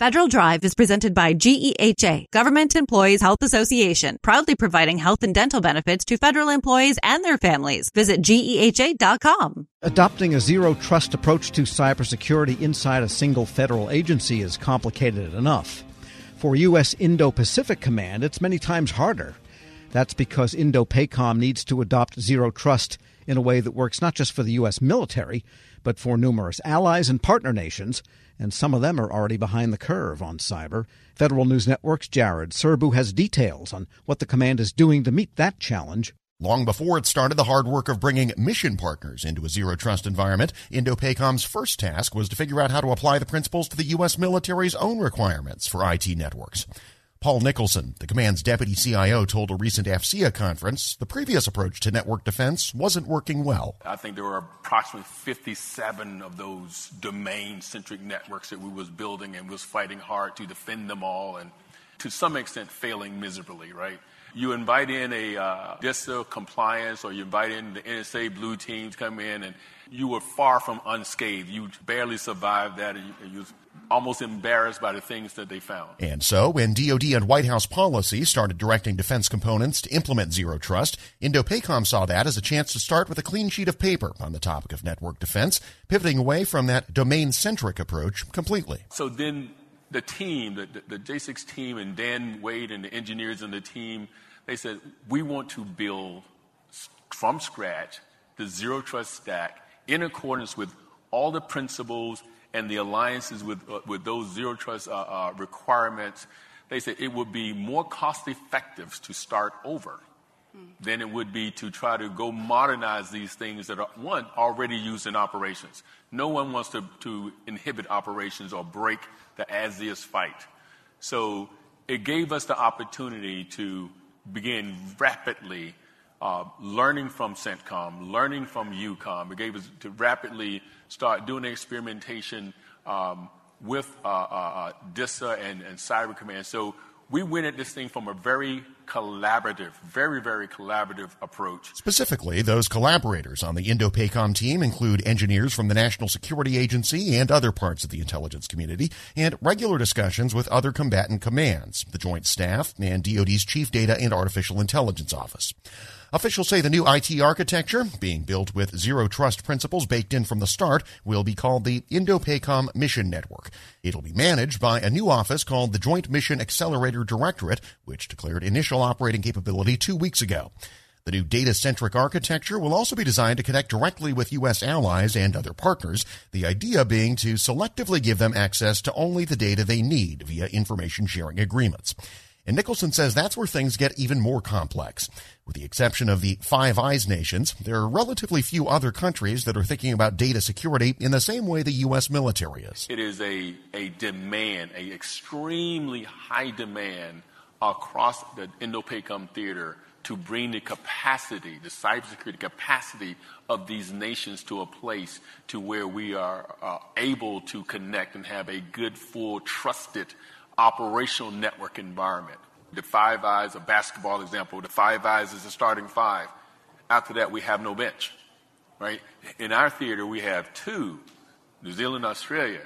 Federal Drive is presented by GEHA, Government Employees Health Association, proudly providing health and dental benefits to federal employees and their families. Visit GEHA.com. Adopting a zero trust approach to cybersecurity inside a single federal agency is complicated enough. For U.S. Indo Pacific Command, it's many times harder. That's because Indo PACOM needs to adopt zero trust in a way that works not just for the U.S. military, but for numerous allies and partner nations and some of them are already behind the curve on cyber. Federal News Network's Jared Serbu has details on what the command is doing to meet that challenge. Long before it started the hard work of bringing mission partners into a zero trust environment, IndoPACOM's first task was to figure out how to apply the principles to the U.S. military's own requirements for IT networks. Paul Nicholson, the command's deputy CIO, told a recent AFCEA conference the previous approach to network defense wasn't working well. I think there were approximately 57 of those domain-centric networks that we was building and was fighting hard to defend them all and to some extent failing miserably, right? You invite in a uh, DISA compliance or you invite in the NSA blue teams come in and you were far from unscathed. You barely survived that and you, and you almost embarrassed by the things that they found. And so, when DoD and White House policy started directing defense components to implement zero trust, IndoPACOM saw that as a chance to start with a clean sheet of paper on the topic of network defense, pivoting away from that domain-centric approach completely. So then the team, the, the, the J6 team and Dan Wade and the engineers in the team, they said, we want to build from scratch the zero trust stack in accordance with all the principles and the alliances with, uh, with those zero trust uh, uh, requirements, they said it would be more cost effective to start over than it would be to try to go modernize these things that are, one, already used in operations. No one wants to, to inhibit operations or break the as is fight. So it gave us the opportunity to begin rapidly uh, learning from CENTCOM, learning from EUCOM. It gave us to rapidly start doing experimentation um, with uh, uh, uh DISA and, and Cyber Command. So we went at this thing from a very collaborative, very, very collaborative approach. Specifically, those collaborators on the Indo-PACOM team include engineers from the National Security Agency and other parts of the intelligence community, and regular discussions with other combatant commands, the Joint Staff, and DoD's Chief Data and Artificial Intelligence Office. Officials say the new IT architecture, being built with zero trust principles baked in from the start, will be called the Indo-PACOM Mission Network. It'll be managed by a new office called the Joint Mission Accelerator Directorate, which declared initial operating capability two weeks ago. The new data-centric architecture will also be designed to connect directly with U.S. allies and other partners, the idea being to selectively give them access to only the data they need via information sharing agreements. And Nicholson says that's where things get even more complex. With the exception of the Five Eyes nations, there are relatively few other countries that are thinking about data security in the same way the U.S. military is. It is a, a demand, a extremely high demand across the Indo-PACOM theater to bring the capacity, the cybersecurity capacity of these nations to a place to where we are uh, able to connect and have a good, full, trusted operational network environment. The Five Eyes, a basketball example, the Five Eyes is the starting five. After that, we have no bench, right? In our theater, we have two, New Zealand, Australia.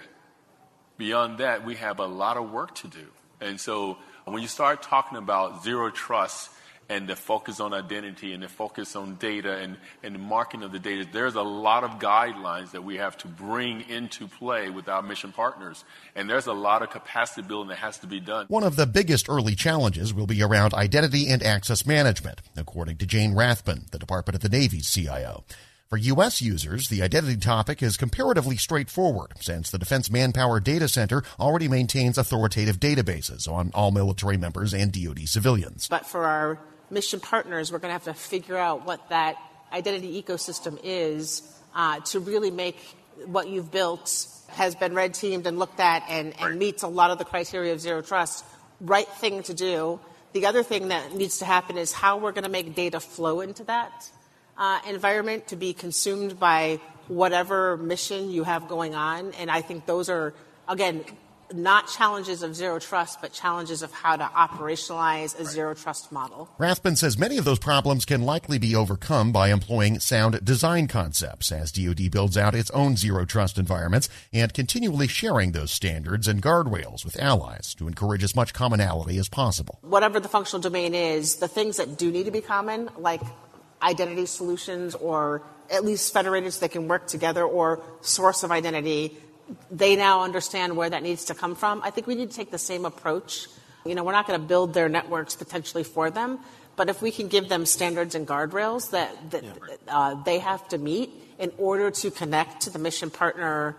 Beyond that, we have a lot of work to do. And so when you start talking about zero trust and the focus on identity and the focus on data and, and the marking of the data, there's a lot of guidelines that we have to bring into play with our mission partners. And there's a lot of capacity building that has to be done. One of the biggest early challenges will be around identity and access management, according to Jane Rathbun, the Department of the Navy's CIO. For U.S. users, the identity topic is comparatively straightforward since the Defense Manpower Data Center already maintains authoritative databases on all military members and DoD civilians. But for our mission partners, we're going to have to figure out what that identity ecosystem is uh, to really make what you've built has been red teamed and looked at and, and meets a lot of the criteria of zero trust. Right thing to do. The other thing that needs to happen is how we're going to make data flow into that uh, environment to be consumed by whatever mission you have going on. And I think those are, again, not challenges of zero trust, but challenges of how to operationalize a zero trust model. Rathbun says many of those problems can likely be overcome by employing sound design concepts as DoD builds out its own zero trust environments and continually sharing those standards and guardrails with allies to encourage as much commonality as possible. Whatever the functional domain is, the things that do need to be common, like identity solutions or at least federated so they can work together or source of identity they now understand where that needs to come from. I think we need to take the same approach. You know, we're not going to build their networks potentially for them, but if we can give them standards and guardrails that, that yeah. uh, they have to meet in order to connect to the mission partner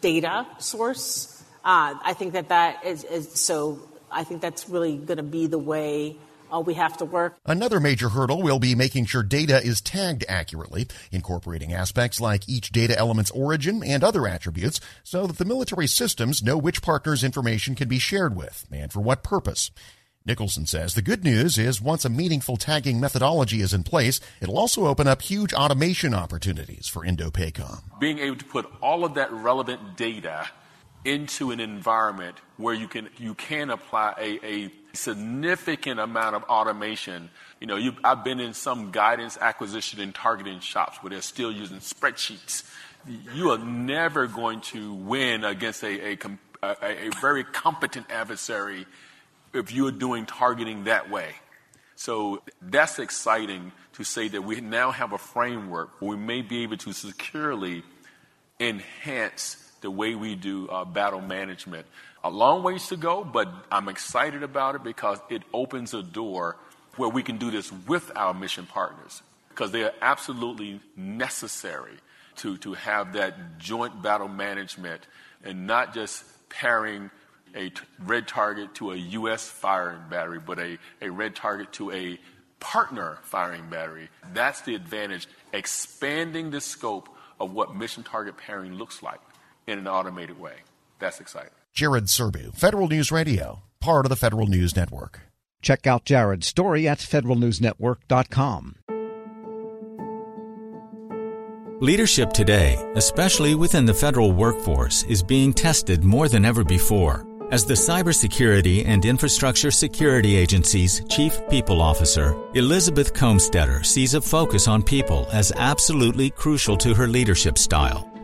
data source, uh, I think that that is, is so. I think that's really going to be the way uh, we have to work. Another major hurdle will be making sure data is tagged accurately, incorporating aspects like each data element's origin and other attributes so that the military systems know which partners information can be shared with and for what purpose. Nicholson says the good news is once a meaningful tagging methodology is in place, it'll also open up huge automation opportunities for INDOPACOM. Being able to put all of that relevant data into an environment where you can you can apply a, a significant amount of automation. You know, I've been in some guidance acquisition and targeting shops where they're still using spreadsheets. You are never going to win against a, a, a, a very competent adversary if you're doing targeting that way. So that's exciting to say that we now have a framework where we may be able to securely enhance the way we do uh, battle management. A long ways to go, but I'm excited about it because it opens a door where we can do this with our mission partners because they are absolutely necessary to, to have that joint battle management and not just pairing a t- red target to a U.S. firing battery, but a, a red target to a partner firing battery. That's the advantage, expanding the scope of what mission target pairing looks like in an automated way. That's exciting. Jared Serbu, Federal News Radio, part of the Federal News Network. Check out Jared's story at federalnewsnetwork.com. Leadership today, especially within the federal workforce, is being tested more than ever before. As the Cybersecurity and Infrastructure Security Agency's Chief People Officer, Elizabeth Kolmstetter sees a focus on people as absolutely crucial to her leadership style.